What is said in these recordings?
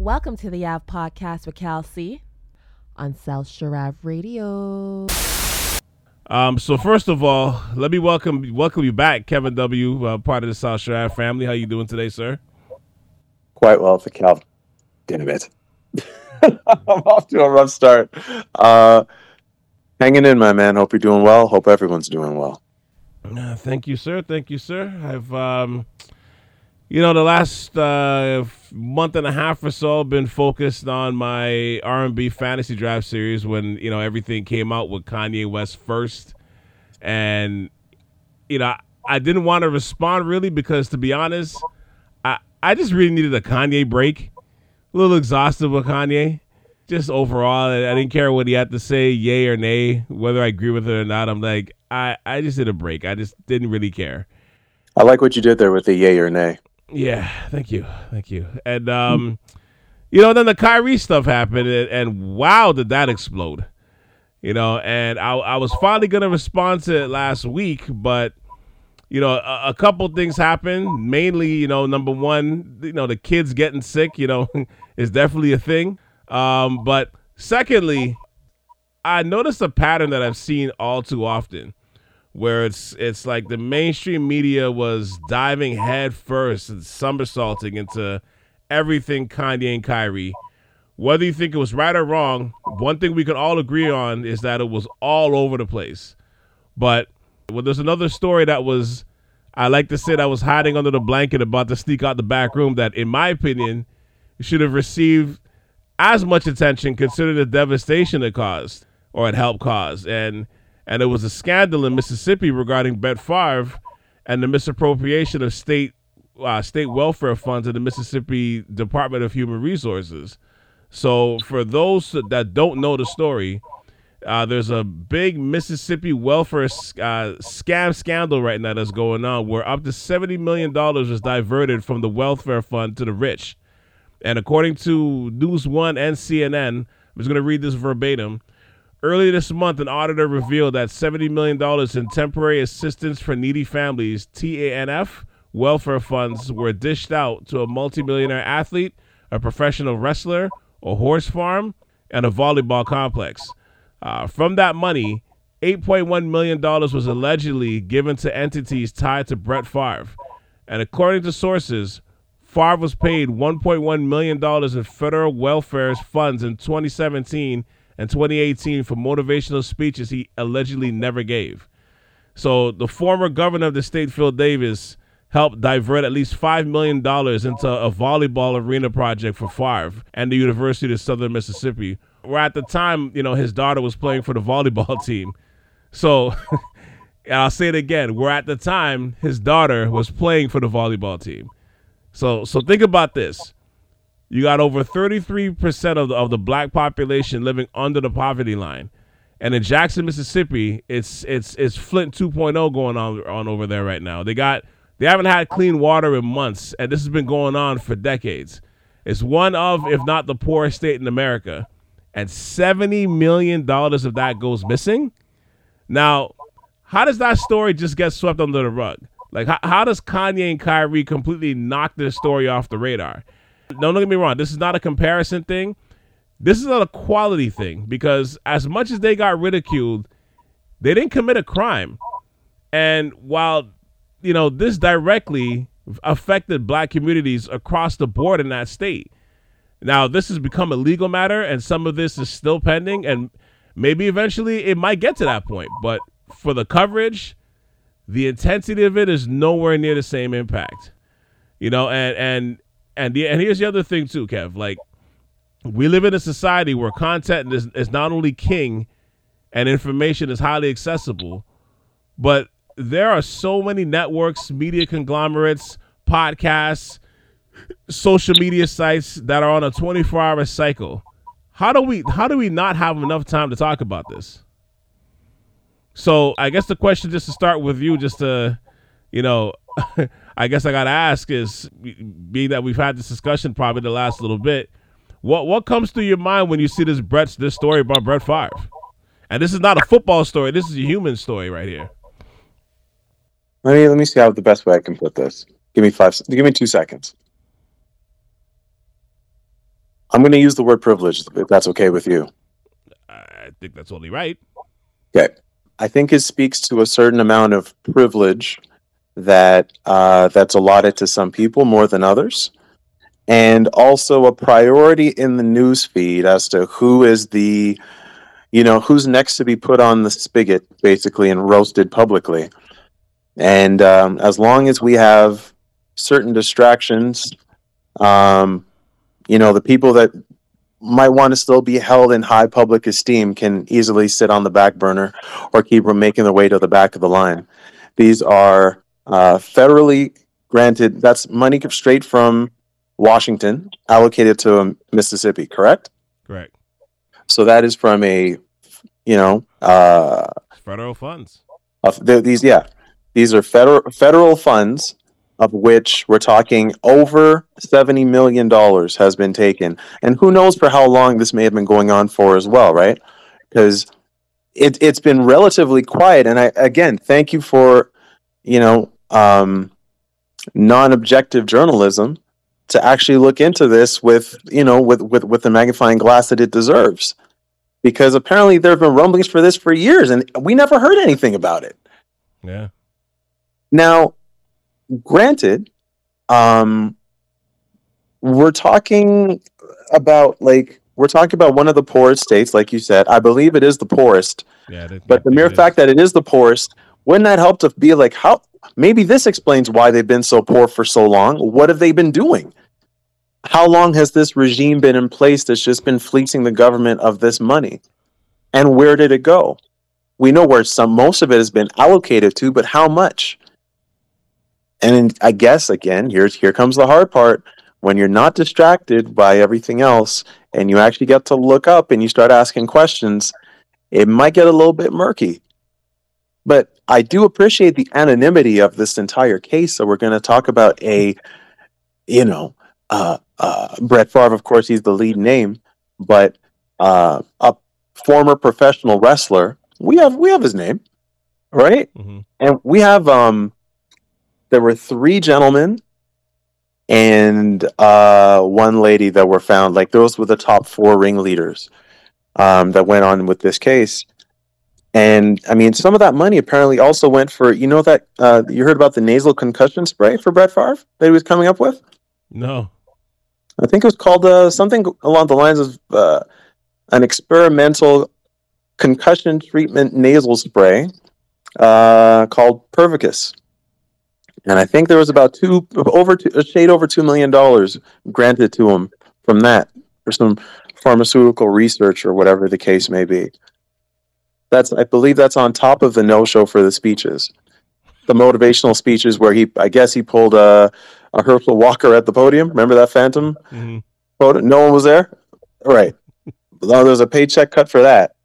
Welcome to the Yav Podcast with Cal C on South Sharav Radio. Um, so first of all, let me welcome welcome you back, Kevin W, uh, part of the South Sharav family. How you doing today, sir? Quite well for Cal. Damn it. I'm off to a rough start. Uh, hanging in, my man. Hope you're doing well. Hope everyone's doing well. Uh, thank you, sir. Thank you, sir. I've um, you know, the last uh, month and a half or so, been focused on my R&B fantasy draft series when you know everything came out with Kanye West first, and you know I didn't want to respond really because to be honest, I I just really needed a Kanye break, a little exhausted with Kanye. Just overall, I didn't care what he had to say, yay or nay, whether I agree with it or not. I'm like, I, I just did a break. I just didn't really care. I like what you did there with the yay or nay. Yeah, thank you, thank you. And um, you know, then the Kyrie stuff happened, and, and wow, did that explode? You know, and I, I was finally gonna respond to it last week, but you know, a, a couple things happened. Mainly, you know, number one, you know, the kids getting sick, you know, is definitely a thing. Um, but secondly, I noticed a pattern that I've seen all too often where it's it's like the mainstream media was diving headfirst and somersaulting into everything Kanye and Kyrie. Whether you think it was right or wrong, one thing we can all agree on is that it was all over the place. But well, there's another story that was, I like to say, that was hiding under the blanket about to sneak out the back room. That, in my opinion, should have received as much attention considering the devastation it caused or it helped cause. And and it was a scandal in Mississippi regarding Brett Favre and the misappropriation of state uh, state welfare funds in the Mississippi Department of Human Resources. So, for those that don't know the story, uh, there's a big Mississippi welfare uh, scam scandal right now that's going on, where up to seventy million dollars was diverted from the welfare fund to the rich. And according to News One and CNN, I'm just going to read this verbatim. Earlier this month, an auditor revealed that $70 million in temporary assistance for needy families, TANF, welfare funds were dished out to a multimillionaire athlete, a professional wrestler, a horse farm, and a volleyball complex. Uh, from that money, $8.1 million was allegedly given to entities tied to Brett Favre. And according to sources, Favre was paid $1.1 million in federal welfare funds in 2017 and 2018 for motivational speeches he allegedly never gave. So the former governor of the state, Phil Davis, helped divert at least $5 million into a volleyball arena project for Favre and the University of Southern Mississippi, where at the time, you know, his daughter was playing for the volleyball team. So I'll say it again, where at the time his daughter was playing for the volleyball team. So so think about this. You got over 33% of the, of the black population living under the poverty line. And in Jackson, Mississippi, it's it's it's Flint 2.0 going on on over there right now. They got they haven't had clean water in months, and this has been going on for decades. It's one of, if not the poorest state in America, and seventy million dollars of that goes missing. Now, how does that story just get swept under the rug? Like, how, how does Kanye and Kyrie completely knock this story off the radar? Don't get me wrong. This is not a comparison thing. This is not a quality thing because as much as they got ridiculed, they didn't commit a crime. And while, you know, this directly affected black communities across the board in that state. Now, this has become a legal matter and some of this is still pending and maybe eventually it might get to that point. But for the coverage, the intensity of it is nowhere near the same impact. You know, and and and the, and here's the other thing too, Kev. Like we live in a society where content is, is not only king and information is highly accessible, but there are so many networks, media conglomerates, podcasts, social media sites that are on a 24-hour cycle. How do we how do we not have enough time to talk about this? So I guess the question just to start with you, just to, you know, I guess I got to ask is, being that we've had this discussion probably the last little bit, what what comes to your mind when you see this Brett's this story about Brett Favre? And this is not a football story. This is a human story right here. Let me let me see how the best way I can put this. Give me five. Give me two seconds. I'm going to use the word privilege if that's okay with you. I think that's only right. Okay. I think it speaks to a certain amount of privilege that uh, that's allotted to some people more than others, and also a priority in the news feed as to who is the, you know, who's next to be put on the spigot, basically, and roasted publicly. And um, as long as we have certain distractions, um, you know, the people that might want to still be held in high public esteem can easily sit on the back burner or keep making their way to the back of the line. These are uh, federally granted, that's money straight from Washington allocated to Mississippi, correct? Correct. So that is from a, you know, uh, federal funds. Of the, these, yeah, these are federal federal funds of which we're talking over $70 million has been taken. And who knows for how long this may have been going on for as well, right? Because it, it's been relatively quiet. And I, again, thank you for, you know, um, non-objective journalism to actually look into this with, you know, with, with, with the magnifying glass that it deserves. Because apparently there have been rumblings for this for years and we never heard anything about it. Yeah. Now, granted, um, we're talking about like we're talking about one of the poorest states, like you said. I believe it is the poorest. Yeah, but the mere fact that it is the poorest, wouldn't that help to be like how? Maybe this explains why they've been so poor for so long. What have they been doing? How long has this regime been in place that's just been fleecing the government of this money? And where did it go? We know where some most of it has been allocated to, but how much? And I guess again, here's here comes the hard part. When you're not distracted by everything else and you actually get to look up and you start asking questions, it might get a little bit murky. But I do appreciate the anonymity of this entire case. So we're going to talk about a, you know, uh, uh, Brett Favre. Of course, he's the lead name, but uh, a former professional wrestler. We have we have his name, right? Mm-hmm. And we have um, there were three gentlemen and uh, one lady that were found. Like those were the top four ringleaders um, that went on with this case. And I mean, some of that money apparently also went for you know that uh, you heard about the nasal concussion spray for Brett Favre that he was coming up with. No, I think it was called uh, something along the lines of uh, an experimental concussion treatment nasal spray uh, called Prevacus and I think there was about two over two, a shade over two million dollars granted to him from that for some pharmaceutical research or whatever the case may be. That's I believe that's on top of the no show for the speeches, the motivational speeches where he I guess he pulled a a Herschel Walker at the podium. Remember that Phantom mm-hmm. No one was there. Right. there was a paycheck cut for that,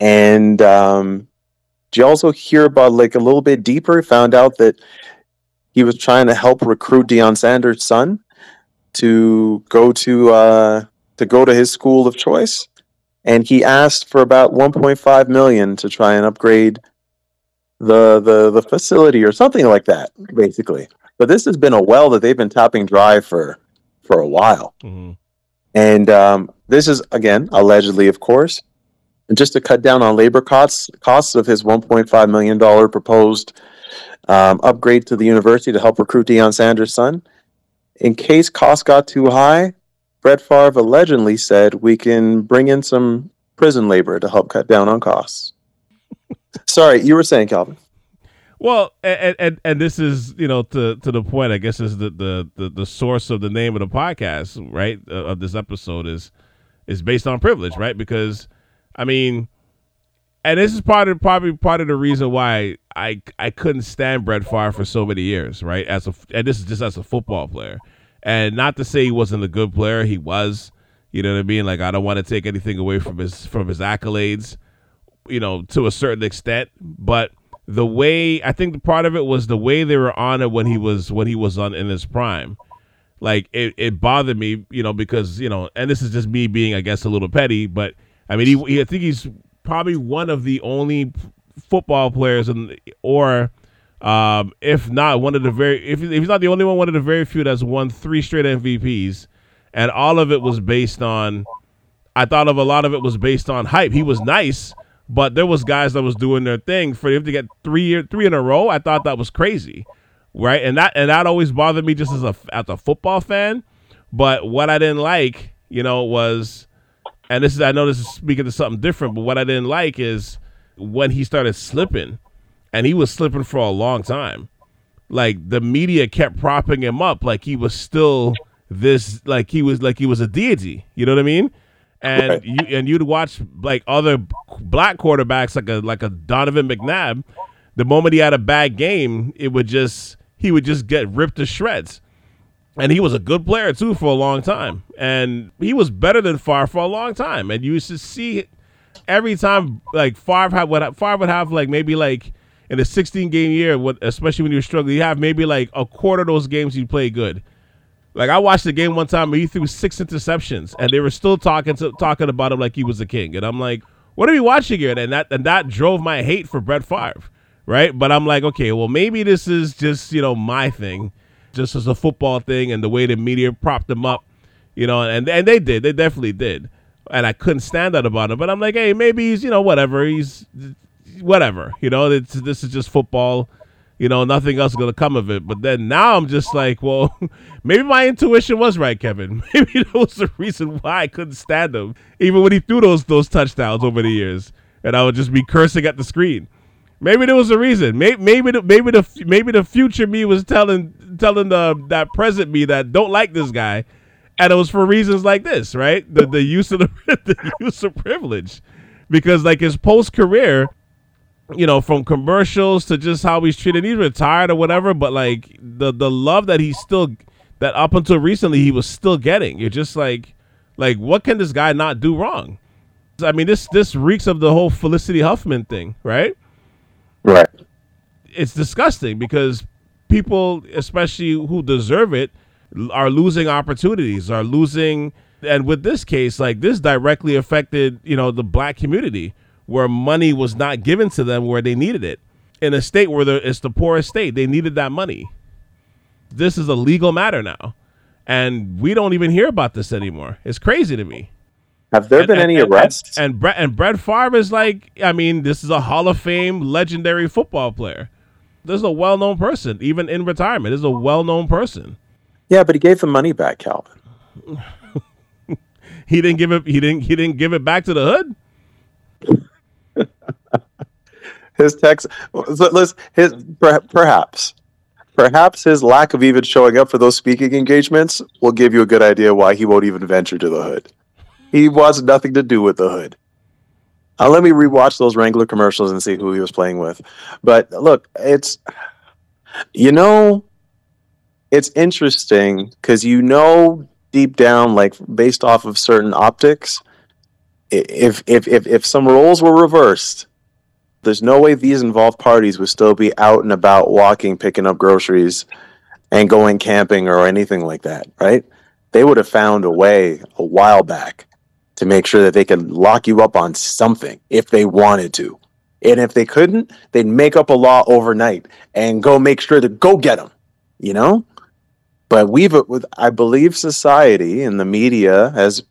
and um, did you also hear about like a little bit deeper? Found out that he was trying to help recruit Deion Sanders' son to go to uh, to go to his school of choice, and he asked for about 1.5 million to try and upgrade the the the facility or something like that, basically. But this has been a well that they've been tapping dry for for a while, mm-hmm. and um, this is again allegedly, of course, and just to cut down on labor costs costs of his 1.5 million dollar proposed um, upgrade to the university to help recruit Deion Sanders' son. In case costs got too high, Brett Favre allegedly said we can bring in some prison labor to help cut down on costs. Sorry, you were saying, Calvin. Well, and, and and this is you know to to the point. I guess is the the the, the source of the name of the podcast, right? Uh, of this episode is is based on privilege, right? Because I mean, and this is part of probably part of the reason why I I couldn't stand Brett Favre for so many years, right? As a and this is just as a football player, and not to say he wasn't a good player, he was. You know what I mean? Like I don't want to take anything away from his from his accolades, you know, to a certain extent, but the way I think the part of it was the way they were on it when he was when he was on in his prime. Like it, it bothered me, you know, because you know, and this is just me being, I guess, a little petty, but I mean, he, he I think he's probably one of the only football players, and or um, if not one of the very if, if he's not the only one, one of the very few that's won three straight MVPs, and all of it was based on. I thought of a lot of it was based on hype. He was nice, but there was guys that was doing their thing for him to get three three in a row. I thought that was crazy, right? And that and that always bothered me just as a as a football fan. But what I didn't like, you know, was, and this is I know this is speaking to something different, but what I didn't like is when he started slipping, and he was slipping for a long time. Like the media kept propping him up, like he was still this, like he was like he was a deity. You know what I mean? and Right. you and you'd watch like other black quarterbacks like a like a Donovan McNabb. The moment he had a bad game, it would just he would just get ripped to shreds. And he was a good player too for a long time, and he was better than Favre for a long time. And you used to see every time like Favre had what Favre would have like maybe like in a 16 game year, especially when you were struggling, you have maybe like a quarter of those games you play good. Like I watched the game one time where he threw six interceptions, and they were still talking to, talking about him like he was a king. And I'm like, what are we watching here? And that and that drove my hate for Brett Favre, right? But I'm like, okay, well maybe this is just you know my thing, just as a football thing, and the way the media propped him up, you know, and and they did, they definitely did, and I couldn't stand that about him. But I'm like, hey, maybe he's you know whatever, he's whatever, you know, it's, this is just football you know, nothing else is gonna come of it. But then now I'm just like, well, maybe my intuition was right, Kevin. Maybe that was the reason why I couldn't stand him, even when he threw those those touchdowns over the years, and I would just be cursing at the screen. Maybe there was a reason. Maybe maybe the, maybe the maybe the future me was telling telling the that present me that don't like this guy, and it was for reasons like this, right? The the use of the, the use of privilege, because like his post career you know, from commercials to just how he's treated. He's retired or whatever, but like the the love that he's still that up until recently he was still getting. You're just like, like what can this guy not do wrong? I mean, this this reeks of the whole Felicity Huffman thing, right? Right. It's disgusting because people, especially who deserve it, are losing opportunities, are losing. And with this case, like this directly affected, you know, the black community where money was not given to them where they needed it. In a state where it's the poorest state, they needed that money. This is a legal matter now. And we don't even hear about this anymore. It's crazy to me. Have there And- been and- any and- arrests? And, and Brett and Brett Favre is like, I mean, this is a Hall of Fame legendary football player. This is a well known person, even in retirement. This is a well known person. yeah, but he gave the money back, Calvin. He didn't give it. He didn't. He didn't give it back to the hood. His text, listen, his perhaps, perhaps his lack of even showing up for those speaking engagements will give you a good idea why he won't even venture to the hood. He wants nothing to do with the hood. Uh, let me rewatch those Wrangler commercials and see who he was playing with. But look, it's you know, it's interesting because you know deep down, like based off of certain optics, if if if if some roles were reversed, there's no way these involved parties would still be out and about walking, picking up groceries, and going camping or anything like that, right? They would have found a way a while back to make sure that they could lock you up on something if they wanted to. And if they couldn't, they'd make up a law overnight and go make sure to go get them, you know? But we've, I believe society and the media has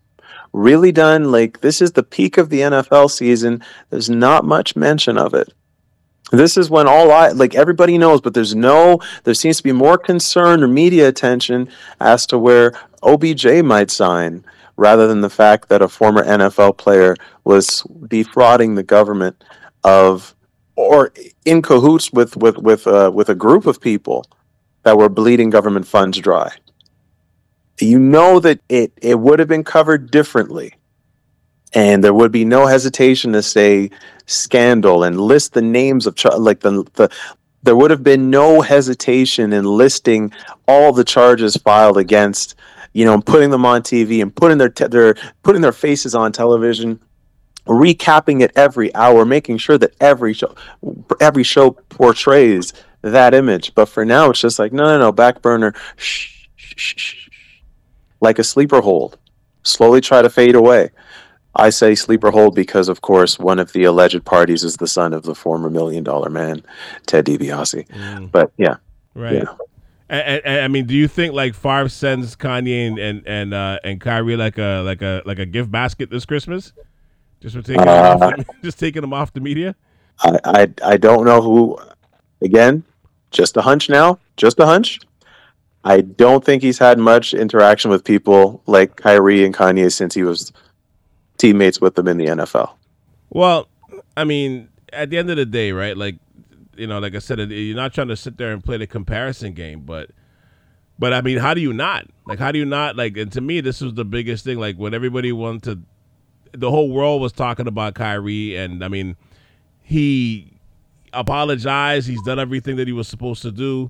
really done like this is the peak of the NFL season. There's not much mention of it. This is when all I like everybody knows, but there's no there seems to be more concern or media attention as to where OBJ might sign rather than the fact that a former NFL player was defrauding the government of or in cahoots with with with uh, with a group of people that were bleeding government funds dry you know that it it would have been covered differently. And there would be no hesitation to say scandal and list the names of like the the there would have been no hesitation in listing all the charges filed against you know putting them on TV and putting their te- their putting their faces on television recapping it every hour making sure that every show every show portrays that image. But for now it's just like no no no back burner. Shh, shh, shh, like a sleeper hold slowly try to fade away i say sleeper hold because of course one of the alleged parties is the son of the former million dollar man ted DiBiase Mm, but yeah right. Yeah. And, and, I mean, do you think like Favre sends Kanye and and and, uh, and Kyrie like a like a like a gift basket this Christmas, just for taking uh, them off the, just taking them off the media? I, I I don't know who. Again, just a hunch now. Just a hunch. I don't think he's had much interaction with people like Kyrie and Kanye since he was teammates with them in the NFL. Well, I mean, at the end of the day, right? Like, you know, like I said, you're not trying to sit there and play the comparison game, but, but I mean, how do you not? Like, how do you not? Like, and to me, this was the biggest thing. Like, when everybody wanted to, the whole world was talking about Kyrie, and I mean, he apologized. He's done everything that he was supposed to do,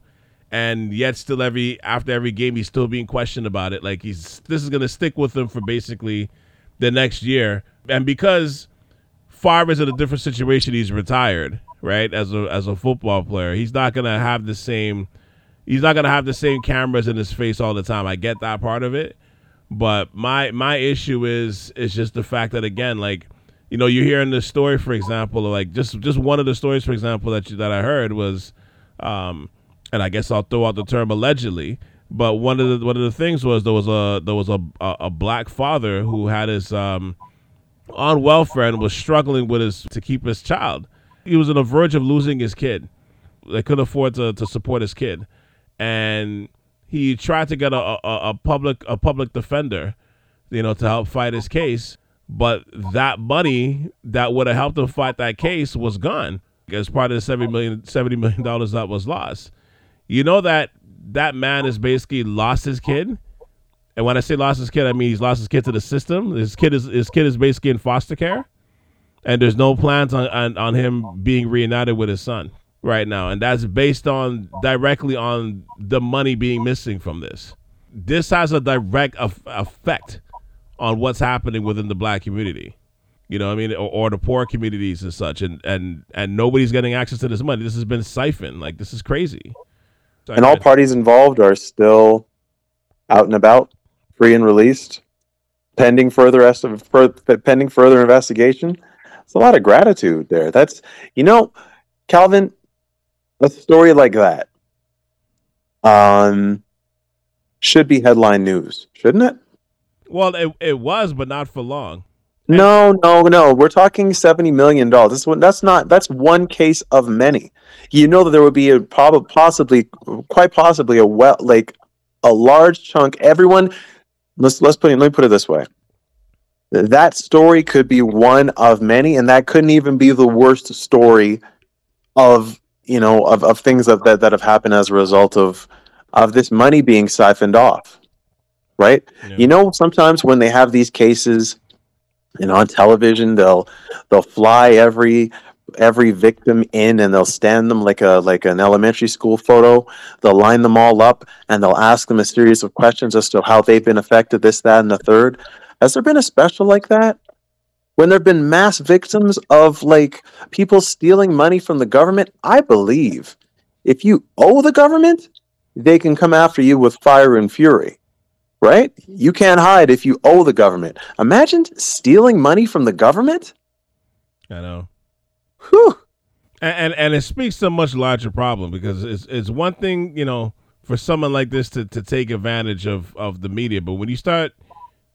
and yet still every after every game, he's still being questioned about it. Like, he's this is gonna stick with him for basically the next year, and because Favre is in a different situation. He's retired, right? As a as a football player, he's not gonna have the same. He's not gonna have the same cameras in his face all the time. I get that part of it, but my my issue is is just the fact that again, like you know, you're hearing the story, for example, like just just one of the stories, for example, that you, that I heard was, um, and I guess I'll throw out the term allegedly, but one of the one of the things was there was a there was a a, a black father who had his um on welfare and was struggling with his to keep his child. He was on the verge of losing his kid. They couldn't afford to, to support his kid, and he tried to get a, a, a public a public defender, you know, to help fight his case. But that money that would have helped him fight that case was gone as part of the 70 million, $70 million that was lost. You know that that man has basically lost his kid and when I say lost his kid, I mean he's lost his kid to the system. His kid is his kid is basically in foster care, and there's no plans on, on, on him being reunited with his son right now, and that's based on directly on the money being missing from this. This has a direct af- effect on what's happening within the black community. You know, I mean, or, or, the poor communities and such, and and and nobody's getting access to this money. This has been siphoned. Like this is crazy. And all parties involved are still out and about free and released, pending further est- pending further investigation. It's a lot of gratitude there. That's you know, Calvin, a story like that um should be headline news, shouldn't it? Well, it it was, but not for long. No, no, no. We're talking seventy million dollars. That's not. That's one case of many. You know that there would be a probably, possibly, quite possibly a well, like a large chunk. Everyone let's let's put it, let me put it this way. That story could be one of many, and that couldn't even be the worst story of you know of, of things that, that that have happened as a result of of this money being siphoned off. Right? Yeah. You know, sometimes when they have these cases and on television, they'll they'll fly every every victim in and they'll stand them like a like an elementary school photo. They'll line them all up and they'll ask them a series of questions as to how they've been affected this that and the third. Has there been a special like that? When there have been mass victims of like people stealing money from the government? I believe if you owe the government they can come after you with fire and fury right you can't hide if you owe the government imagine stealing money from the government i know Whew. And, and, and it speaks to a much larger problem because it's it's one thing you know for someone like this to, to take advantage of, of the media, but when you start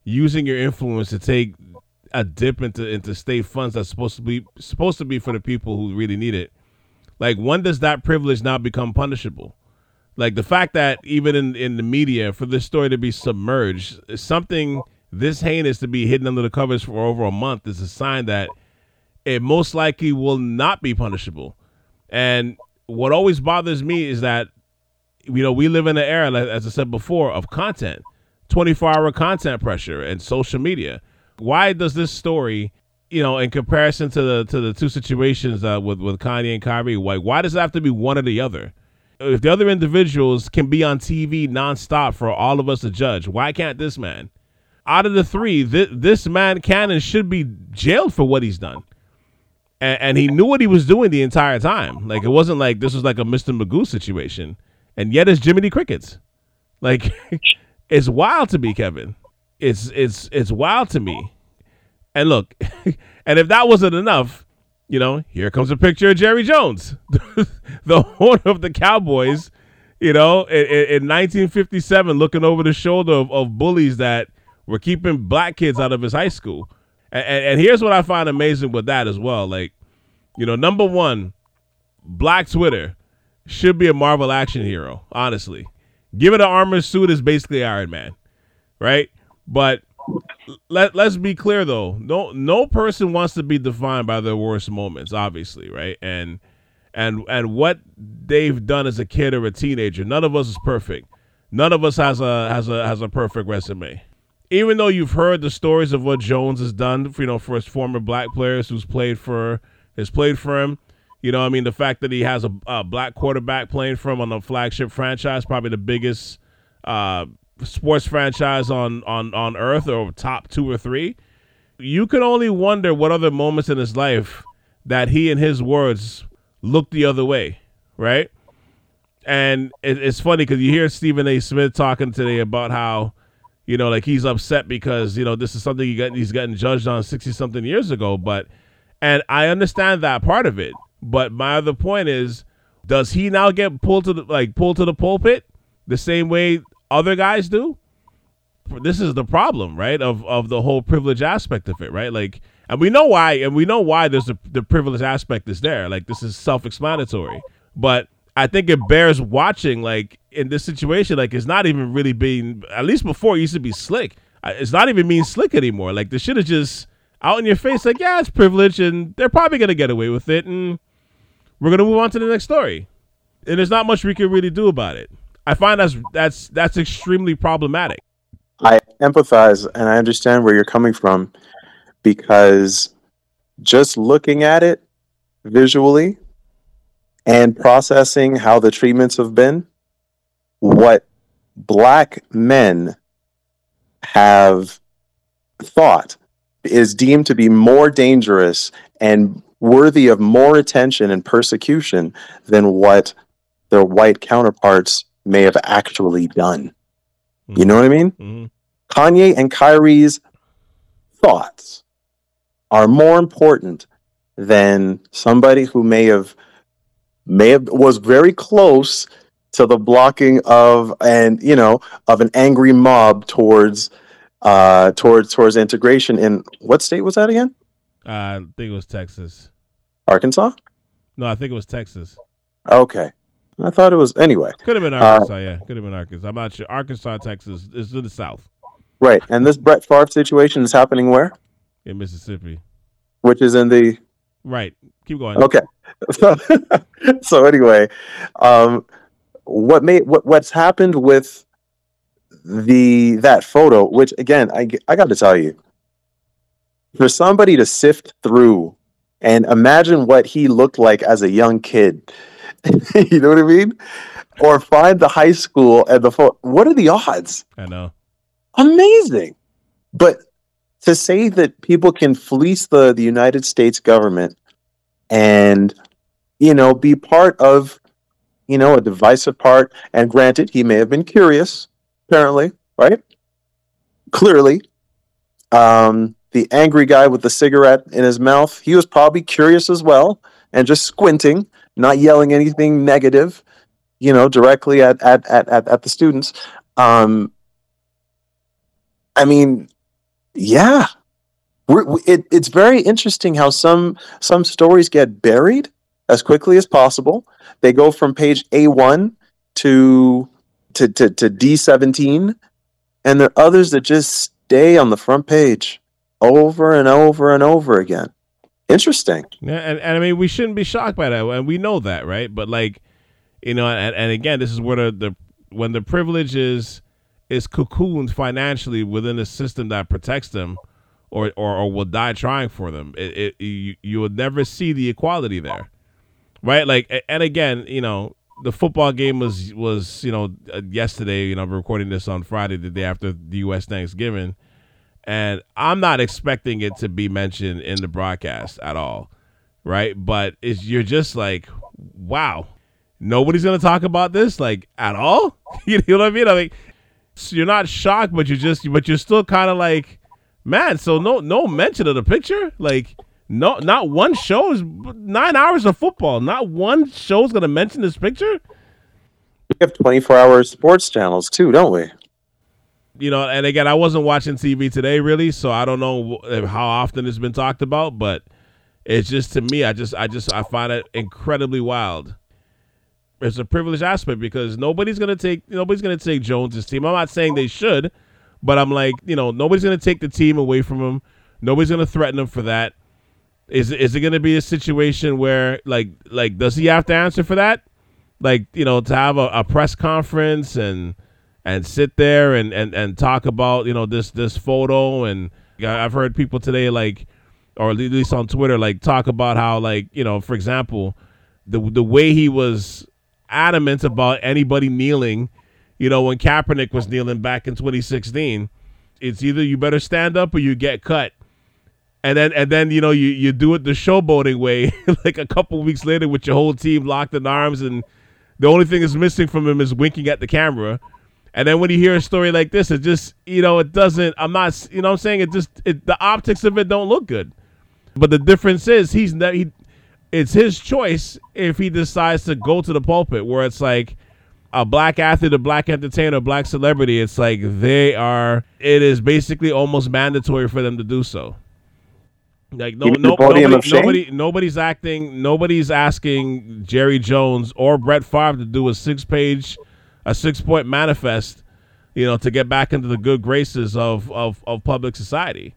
using your influence to take a dip into into state funds that's supposed to be supposed to be for the people who really need it, like when does that privilege now become punishable? Like the fact that even in, in the media for this story to be submerged, something this heinous to be hidden under the covers for over a month is a sign that it most likely will not be punishable. And what always bothers me is that you know we live in an era, as I said before, of content, twenty four hour content pressure, and social media. Why does this story, you know, in comparison to the to the two situations uh, with with Kanye and Kyrie, why why does it have to be one or the other? If the other individuals can be on TV nonstop for all of us to judge, why can't this man? Out of the three, th- this man can and should be jailed for what he's done and, and, he knew what he was doing the entire time. Like it wasn't like this was like a Mr. Magoo situation, and yet it's Jiminy Crickets. Like it's wild to me, Kevin. It's it's it's wild to me. And look, and if that wasn't enough, you know, here comes a picture of Jerry Jones, the horn of the Cowboys. you know, in, in 1957, looking over the shoulder of, of bullies that were keeping black kids out of his high school. And, and, and here's what I find amazing with that as well. Like, you know, number one, Black Twitter should be a Marvel action hero, honestly. Give it an armor suit is basically Iron Man, right? But let let's be clear though. No no person wants to be defined by their worst moments, obviously, right? And and and what they've done as a kid or a teenager. None of us is perfect. None of us has a has a has a perfect resume. Even though you've heard the stories of what Jones has done, for, you know, for his former black players who's played for has played for him, you know, I mean, the fact that he has a, a black quarterback playing for him on the flagship franchise, probably the biggest uh, sports franchise on on on earth, or top two or three. You can only wonder what other moments in his life that he, in his words, looked the other way, right? And it, it's funny because you hear Stephen A. Smith talking today about how, you know, like he's upset because you know this is something he got he's gotten judged on sixty something years ago, but and I understand that part of it. But my other point is, does he now get pulled to the like pulled to the pulpit the same way other guys do? This is the problem, right? Of of the whole privilege aspect of it, right? Like, and we know why, and we know why there's a, the privilege aspect is there. Like, this is self-explanatory. But I think it bears watching. Like in this situation, like it's not even really being. At least before, it used to be slick. It's not even being slick anymore. Like the shit is just out in your face. Like, yeah, it's privilege, and they're probably gonna get away with it, and we're gonna move on to the next story. And there's not much we can really do about it. I find that's that's that's extremely problematic. I empathize and I understand where you're coming from because just looking at it visually and processing how the treatments have been, what black men have thought is deemed to be more dangerous and worthy of more attention and persecution than what their white counterparts may have actually done. Mm-hmm. You know what I mean? Mm-hmm. Kanye and Kyrie's thoughts are more important than somebody who may have may have was very close to the blocking of and you know of an angry mob towards uh towards towards integration in what state was that again? Uh, I think it was Texas. Arkansas? No, I think it was Texas. Okay. I thought it was anyway. Could have been uh, Arkansas, uh, yeah. Could have been Arkansas. I'm not sure. Arkansas, Texas is in the south. Right. And this Brett Favre situation is happening where? In Mississippi. Which is in the Right. Keep going. Okay. So, so anyway, um what made what what's happened with the that photo, which again, I I got to tell you, for somebody to sift through and imagine what he looked like as a young kid. you know what I mean? Or find the high school and the fo- what are the odds? I know. Amazing. But to say that people can fleece the, the United States government and you know be part of you know a divisive part and granted he may have been curious apparently right clearly um the angry guy with the cigarette in his mouth, he was probably curious as well and just squinting, not yelling anything negative, you know, directly at at at at, at the students. Um, I mean, yeah, We're, it, it's very interesting how some some stories get buried as quickly as possible. They go from page A one to to to, to D seventeen, and there are others that just stay on the front page over and over and over again. Interesting. Yeah, and, and I mean, we shouldn't be shocked by that, and we know that, right? But like, you know, and, and again, this is where the, the when the privilege is is cocooned financially within a system that protects them, or or, or will die trying for them. It, it you you will never see the equality there, right? Like, and again, you know, the football game was was you know uh, yesterday. You know, recording this on Friday, the day after the U.S. Thanksgiving and I'm not expecting it to be mentioned in the broadcast at all, right? But it's you're just like, wow, nobody's gonna talk about this like at all. you know what I mean? I mean, so you're not shocked, but you're just, but you're still kind of like, man. So no, no mention of the picture, like. No, not one show is nine hours of football. Not one show is gonna mention this picture. We have 24 hour sports channels too, don't we? You know, and again, I wasn't watching TV today really, so I don't know how often it's been talked about, but it's just to me, I just, I just, I find it incredibly wild. It's a privileged aspect because nobody's gonna take, nobody's gonna take Jones's team. I'm not saying they should, but I'm like, you know, nobody's gonna take the team away from him. Nobody's gonna threaten him for that. Is is it gonna be a situation where like like does he have to answer for that? Like you know to have a, a press conference and and sit there and, and and talk about you know this this photo and I've heard people today like or at least on Twitter like talk about how like you know for example the the way he was adamant about anybody kneeling you know, when Kaepernick was kneeling back in 2016, it's either you better stand up or you get cut. And then and then you know you, you do it the showboating way, like a couple weeks later with your whole team locked in arms, and the only thing that's missing from him is winking at the camera. And then when you hear a story like this, it just you know it doesn't. I'm not you know I'm saying it just it, the optics of it don't look good. But the difference is he's ne- he, it's his choice if he decides to go to the pulpit where it's like a black athlete, a black entertainer, a black celebrity, it's like they are. It is basically almost mandatory for them to do so. Like no, no nobody, nobody, nobody's acting. Nobody's asking Jerry Jones or Brett Favre to do a six-page, a six-point manifest, you know, to get back into the good graces of of, of public society.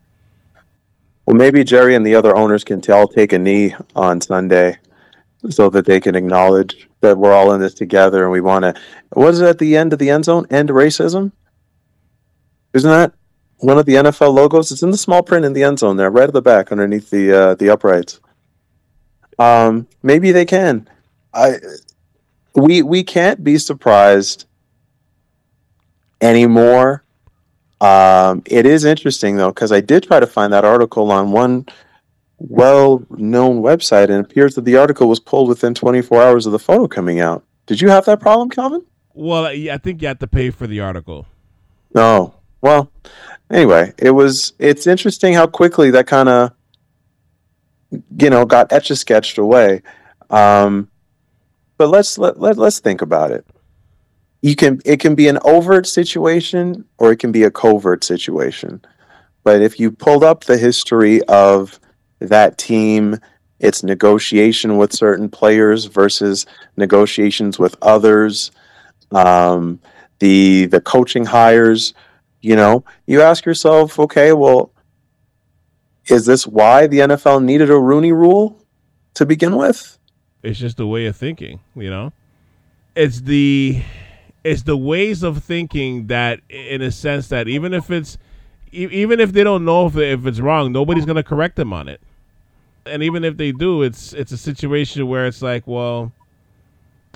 Well, maybe Jerry and the other owners can tell take a knee on Sunday so that they can acknowledge that we're all in this together and we want to. What is it at the end of the end zone? End racism? Isn't that one of the NFL logos? It's in the small print in the end zone there, right at the back underneath the uh, the uprights. Um, maybe they can. I we we can't be surprised anymore. Um, it is interesting though because I did try to find that article on one well-known website, and it appears that the article was pulled within 24 hours of the photo coming out. Did you have that problem, Calvin? Well, I think you have to pay for the article. No. Well, anyway, it was. It's interesting how quickly that kind of, you know, got etch a sketched away. Um, but let's let, let let's think about it. You can it can be an overt situation or it can be a covert situation. But if you pulled up the history of that team, its negotiation with certain players versus negotiations with others, um, the the coaching hires. You know, you ask yourself, okay, well, is this why the NFL needed a Rooney Rule to begin with? It's just a way of thinking, you know. It's the it's the ways of thinking that, in a sense, that even if it's even if they don't know if, if it's wrong, nobody's to correct them on it. And even if they do, it's it's a situation where it's like, well,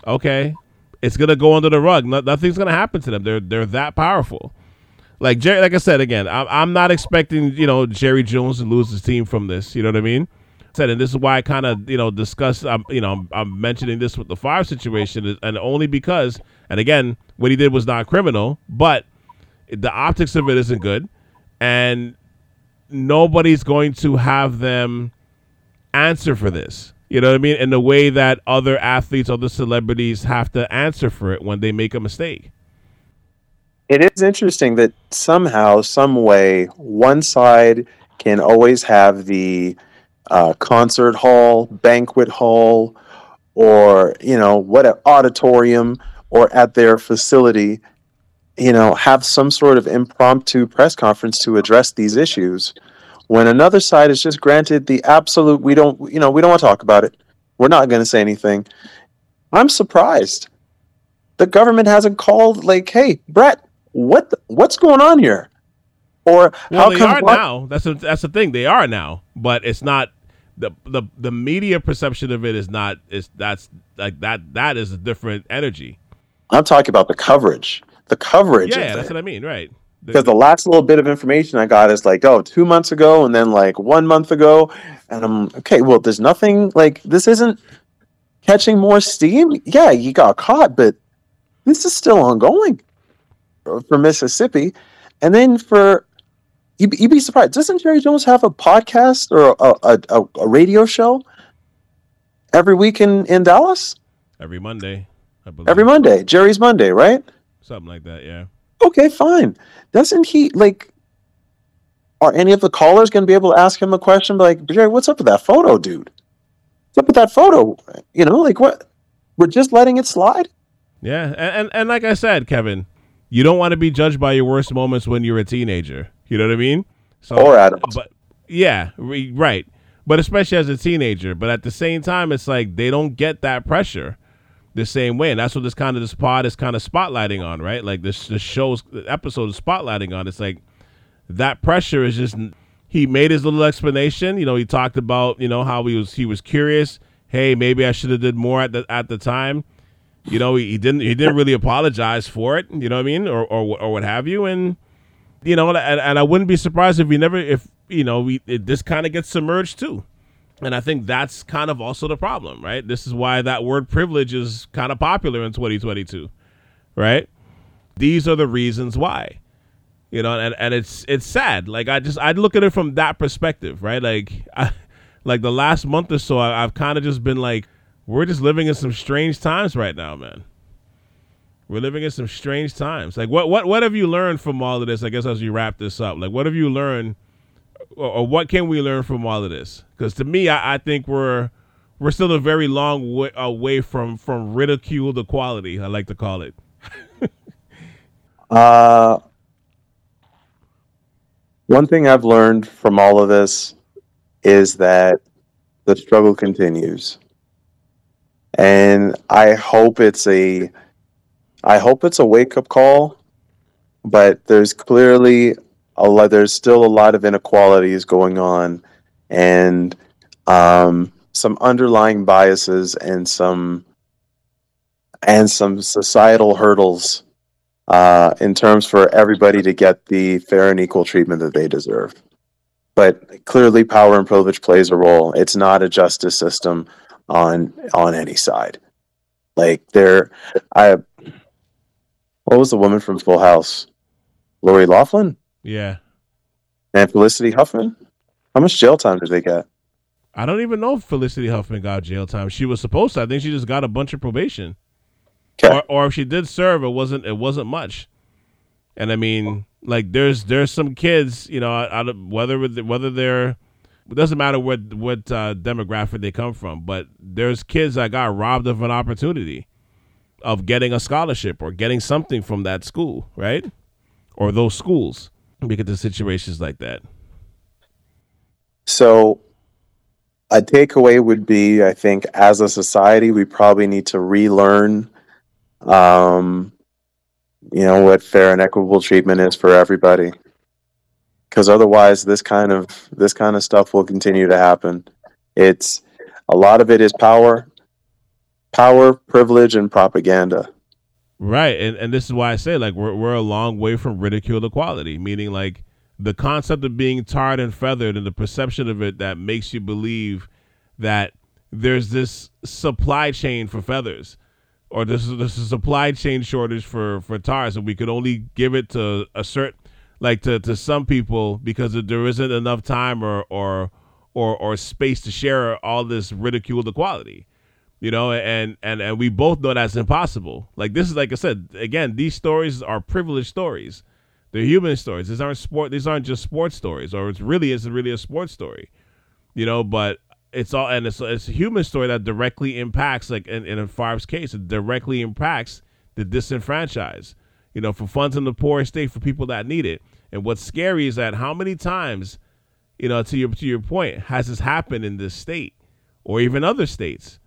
okay, it's gonna go under the rug. No, nothing's gonna happen to them. They're they're that powerful. Like Jerry, like I said again, I'm I'm not expecting you know Jerry Jones to lose his team from this. You know what I mean? Said, and this is why I kind of you know discuss. I'm you know I'm, I'm mentioning this with the fire situation, and only because, and again, what he did was not criminal, but the optics of it isn't good, and nobody's going to have them answer for this. You know what I mean? In the way that other athletes, other celebrities have to answer for it when they make a mistake. It is interesting that somehow, some way, one side can always have the uh, concert hall, banquet hall, or you know what an auditorium or at their facility, you know, have some sort of impromptu press conference to address these issues. When another side is just granted the absolute we don't you know we don't want to talk about it. We're not going to say anything. I'm surprised. The government hasn't called like hey brett what the, what's going on here? Or well, how they come are what? now. That's a, that's the thing. They are now but it's not the, the the media perception of it is not is that's like that that is a different energy i'm talking about the coverage the coverage yeah, yeah that's what i mean right because the last little bit of information I got is like, oh, two months ago, and then like one month ago, and I'm okay. Well, there's nothing like this isn't catching more steam. Yeah, you got caught, but this is still ongoing for Mississippi, and then for you'd, you'd be surprised. Doesn't Jerry Jones have a podcast or a, a, a radio show every week in in Dallas? Every Monday. I believe. Every Monday, Jerry's Monday, right? something like that. Yeah. Okay, fine. Doesn't he like? Are any of the callers going to be able to ask him a question? Like, Jerry, what's up with that photo, dude? What's up with that photo? You know, like what? We're just letting it slide. Yeah, and, and and like I said, Kevin, you don't want to be judged by your worst moments when you're a teenager. You know what I mean? So, Or adults. But yeah, re- right. But especially as a teenager. But at the same time, it's like they don't get that pressure the same way, and that's what this kind of this pod is kind of spotlighting on, right? Like this this show's episode is spotlighting on. It's like that pressure is just. He made his little explanation. You know, he talked about you know how he was he was curious. Hey, maybe I should have did more at the at the time you know he, he didn't he didn't really apologize for it you know what i mean or or, or what have you and you know and, and i wouldn't be surprised if we never if you know we it, this kind of gets submerged too. And i think that's kind of also the problem right? This is why that word privilege is kind of popular in 2022 right? These are the reasons why you know and, and it's it's sad. Like i just i look at it from that perspective right? Like I, like the last month or so I, i've kind of just been like we're just living in some strange times right now, man. We're living in some strange times. Like, what what what have you learned from all of this? I guess as you wrap this up, like, what have you learned, or, or what can we learn from all of this? Because to me, I, I, think we're we're still a very long way away from from ridiculed quality. I like to call it. uh, one thing I've learned from all of this is that the struggle continues and I hope it's a I hope it's a wake up call, but there's clearly a lot, there's still a lot of inequalities going on, and um, some underlying biases and some and some societal hurdles uh, in terms for everybody to get the fair and equal treatment that they deserve. But clearly, power and privilege plays a role. It's not a justice system on on any side. Like there, I what was the woman from Full House? Lori Loughlin? Yeah. And Felicity Huffman? How much jail time did they get? I don't even know if Felicity Huffman got jail time. She was supposed to. I think she just got a bunch of probation. Okay. Or, or if she did serve, it wasn't it wasn't much. And I mean, like there's there's some kids, you know, out of, whether whether they're it doesn't matter what what uh, demographic they come from, but there's kids that got robbed of an opportunity of getting a scholarship or getting something from that school, right? Or those schools because of situations like that. So a takeaway would be I think as a society we probably need to relearn um you know what fair and equitable treatment is for everybody because otherwise this kind of this kind of stuff will continue to happen it's a lot of it is power power privilege and propaganda. Right and, and this is why i say like we're, we're a long way from ridicule equality meaning like the concept of being tarred and feathered and the perception of it that makes you believe that there's this supply chain for feathers or this is this is supply chain shortage for for tars and we could only give it to a certain like to, to some people because there isn't enough time or or or or space to share all this ridiculed equality you know and and and we both know that's impossible like this is like i said again these stories are privileged stories they're human stories these aren't sport these aren't just sports stories or it's really isn't really a sports story you know but it's all and it's, it's a human story that directly impacts like in, in Favre's case it directly impacts the disenfranchised you know, for funds in the poor state for people that need it. And what's scary is that how many times, you know, to your to your point, has this happened in this state or even other states?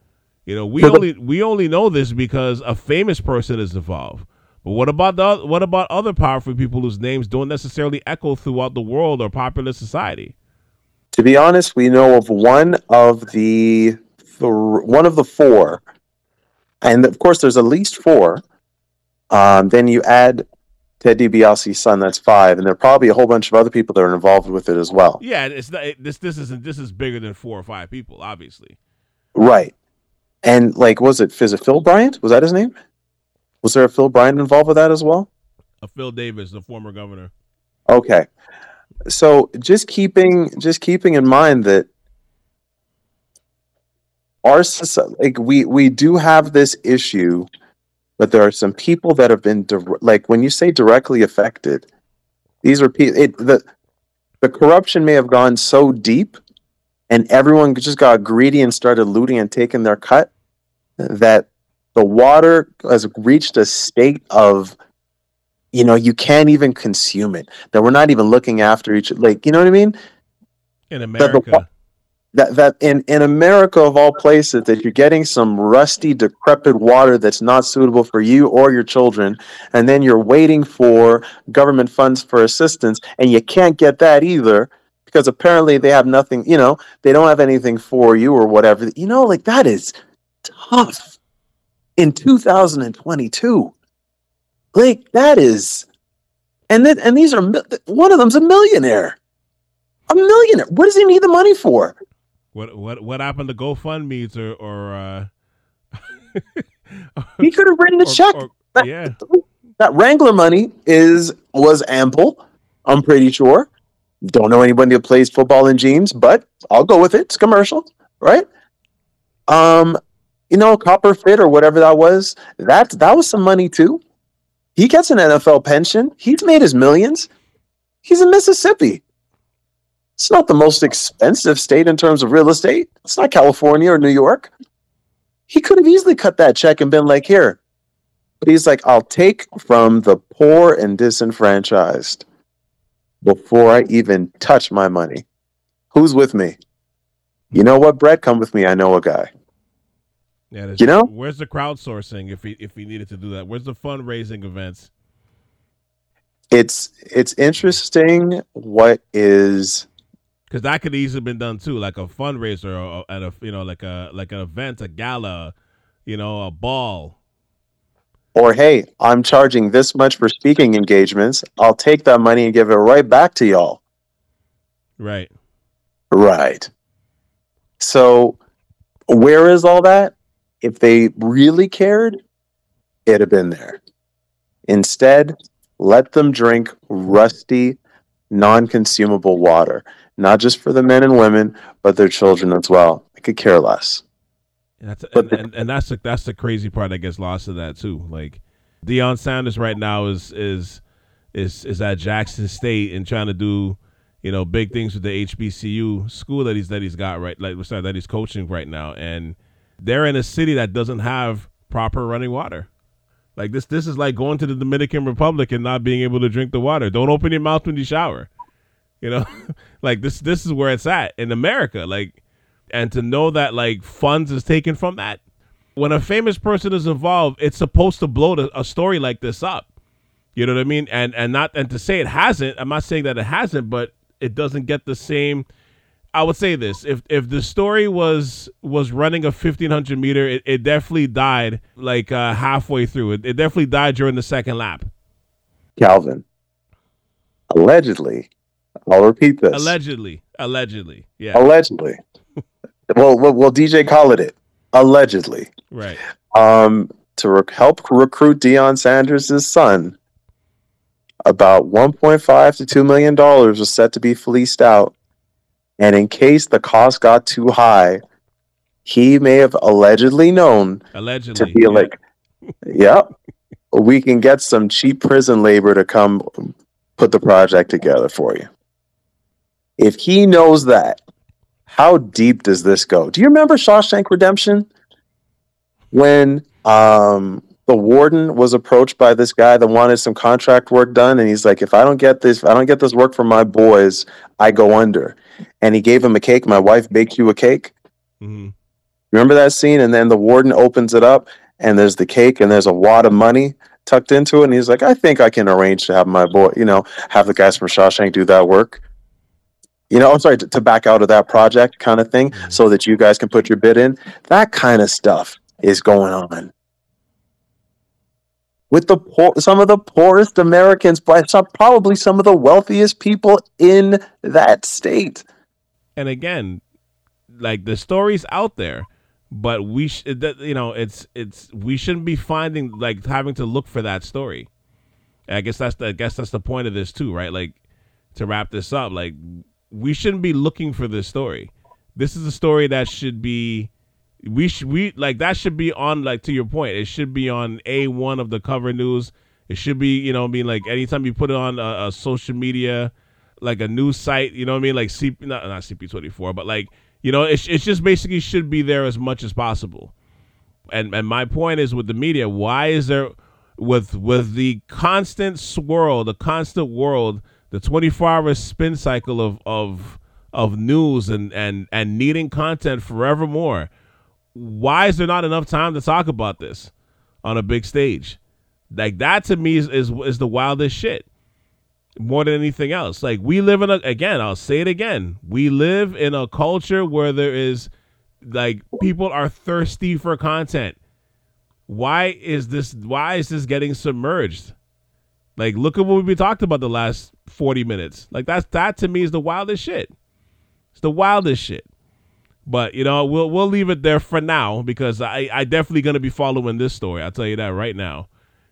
You know, we only we only know this because a famous person is involved. But what about the what about other powerful people whose names don't necessarily echo throughout the world or popular society? To be honest, we know of one of the one of the four, and of course, there's at least four um, then you add Ted DiBiase's son, that's five, and there are probably a whole bunch of other people that are involved with it as well. Yeah, it's not, it, this this isn't this is bigger than four or five people, obviously. Right, and like, was it is it Phil Bryant? Was that his name? Was there a Phil Bryant involved with that as well? A Phil Davis, the former governor. Okay, so just keeping just keeping in mind that our society, like we we do have this issue but there are some people that have been dir- like when you say directly affected, these are people. It, the the corruption may have gone so deep, and everyone just got greedy and started looting and taking their cut, that the water has reached a state of you know you can't even consume it that we're not even looking after each like you know what i mean In the- America. that that in in America of all places that you're getting some rusty decrepit water that's not suitable for you or your children and then you're waiting for government funds for assistance and you can't get that either because apparently they have nothing you know they don't have anything for you or whatever you know like that is tough in 2022 like that is and then and these are one of them's a millionaire a millionaire what does he need the money for What what what happened to GoFundMe's or or uh, He could have written a or- check. or- That- yeah, That Wrangler money is was ample. I'm pretty sure. Don't know anybody that plays football in jeans, but I'll go with it. It's commercial, right? Um, you know, Copper Fit or whatever that was. That that was some money too. He gets an NFL pension. He's made his millions. He's in Mississippi. It's not the most expensive state in terms of real estate. It's not California or New York. He could have easily cut that check and been like, here, but he's like, I'll take from the poor and disenfranchised before I even touch my money. Who's with me? You know what, Brett? Come with me. I know a guy. Yeah. You know? where's the crowdsourcing if he if he needed to do that? Where's the fundraising events? It's it's interesting what is Because that could easily been done too, like a fundraiser or at a you know like a like an event, a gala, you know, a ball. or hey, I'm charging this much for speaking engagements. I'll take that money and give it right back to y'all. Right. Right. So, where is all that? If they really cared, it'd have been there. Instead, let them drink rusty, non consumable water, not just for the men and women, but their children as well. I could care less. And that's and, the- and, and that's the that's the crazy part that gets lost in that too. Like Deion Sanders right now is is is is at Jackson State and trying to do you know big things with the HBCU school that he's that he's got right like sorry that he's coaching right now and they're in a city that doesn't have proper running water. Like this this is like going to the Dominican Republic and not being able to drink the water. Don't open your mouth when you shower. You know? like this this is where it's at in America. Like and to know that like funds is taken from that when a famous person is involved it's supposed to blow the, a story like this up you know what i mean and and not and to say it hasn't i'm not saying that it hasn't but it doesn't get the same i would say this if if the story was was running a 1500 meter it, it definitely died like uh halfway through it, it definitely died during the second lap Calvin, allegedly, I'll repeat this. allegedly allegedly yeah allegedly. well, well, well, DJ called it allegedly. right um, to rec- help recruit Deion Sanders' son. About 1.5 to 2 million dollars was set to be fleeced out, and in case the cost got too high, he may have allegedly known allegedly, to be yeah. like, "Yep, we can get some cheap prison labor to come put the project together for you." If he knows that, how deep does this go? Do you remember Shawshank Redemption? When um, the warden was approached by this guy that wanted some contract work done, and he's like, "If I don't get this, if I don't get this work for my boys, I go under." And he gave him a cake. My wife baked you a cake. Mhm. Remember that scene? And then the warden opens it up, and there's the cake, and there's a wad of money tucked into it. And he's like, I think I can arrange to have my boy, you know, have the guys from Shawshank do that work. You know, I'm sorry, to, to back out of that project kind of thing Mhm. so that you guys can put your bid in. That kind of stuff is going on. With the poor, some of the poorest Americans, but probably some of the wealthiest people in that state. And again, like the story's out there, but we sh- that you know it's it's we shouldn't be finding like having to look for that story. And I guess that's the I guess that's the point of this too, right? Like to wrap this up, like we shouldn't be looking for this story. This is a story that should be we should we like that should be on like to your point. It should be on a one of the cover news. It should be you know I mean like anytime you put it on a, a social media, like a news site. You know what I mean like CP not not CP twenty four, but like you know it's it's just basically should be there as much as possible. And and my point is with the media, why is there with with the constant swirl, the constant world, the twenty four hour spin cycle of of of news and and and needing content forevermore why is there not enough time to talk about this on a big stage? Like that to me is is, is the wildest shit. More than anything else. Like we live in a again, I'll say it again. We live in a culture where there is like people are thirsty for content. Why is this why is this getting submerged? Like look at what we talked about the last 40 minutes. Like that's that to me is the wildest shit. It's the wildest shit. But you know, we'll we'll leave it there for now because I I definitely gonna be following this story. I'll tell you that right now.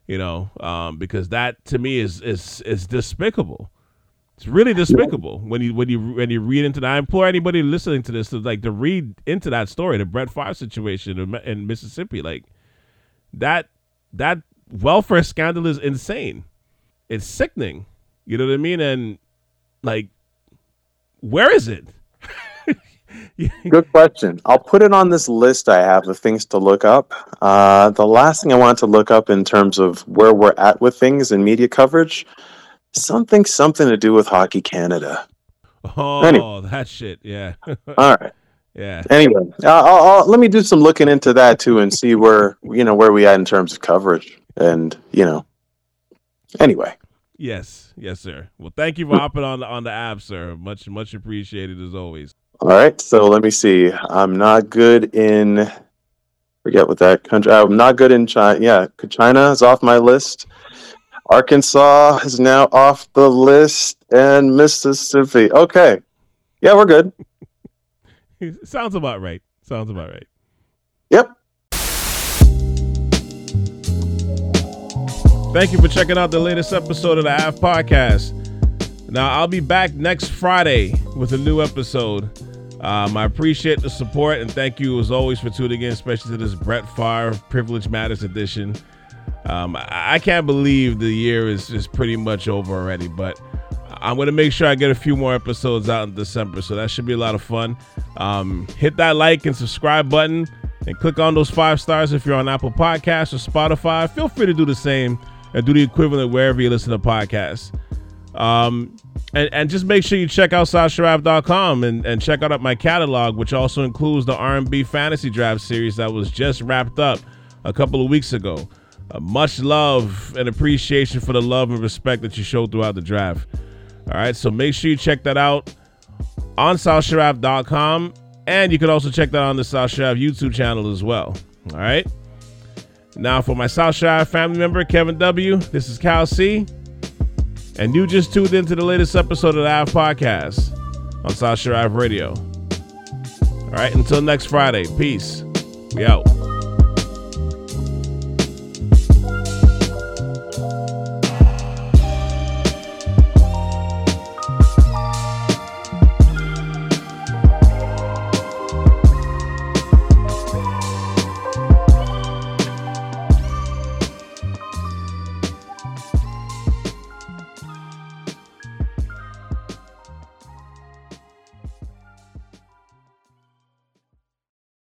You know, um, because that to me is is is despicable. It's really despicable when you when you when you read into that. I implore anybody listening to this to like to read into that story, the Brett Favre situation in, in Mississippi. Like that that welfare scandal is insane. It's sickening. You know what I mean? And like, where is it? Good question. I'll put it on this list I have of things to look up. Uh, the last thing I want to look up in terms of where we're at with things and media coverage, something something to do with Hockey Canada. Oh, anyway. that shit. Yeah. All right. Yeah. Anyway, uh, I'll, I'll, let me do some looking into that too and see where you know where we at in terms of coverage and you know. Anyway. Yes, yes, sir. Well, thank you for hopping on the on the app, sir. Much much appreciated as always. All right, so let me see. I'm not good in forget what that country. I'm not good in China. Yeah, China is off my list. Arkansas is now off the list, and Mississippi. Okay, yeah, we're good. Sounds about right. Sounds about right. Yep. Thank you for checking out the latest episode of the AF Podcast. Now, I'll be back next Friday with a new episode. Um, I appreciate the support and thank you as always for tuning in, especially to this Brett Favre Privilege Matters edition. Um, I, can't believe the year is, is pretty much over already, but I'm going to make sure I get a few more episodes out in December, so that should be a lot of fun. Um, hit that like and subscribe button and click on those five stars if you're on Apple Podcasts or Spotify. Feel free to do the same and do the equivalent wherever you listen to podcasts. Um, and, and just make sure you check out SalSharaf.com and, and check out my catalog, which also includes the R&B Fantasy Draft series that was just wrapped up a couple of weeks ago. Uh, much love and appreciation for the love and respect that you showed throughout the draft. All right, so make sure you check that out on SalSharaf.com, and you can also check that on the Sharaf YouTube channel as well. All right. Now, for my South Sharaf family member, Kevin W., this is Cal C. And you just tuned into the latest episode of the AF Podcast on South Sharaf Radio. All right, until next Friday, peace. We out.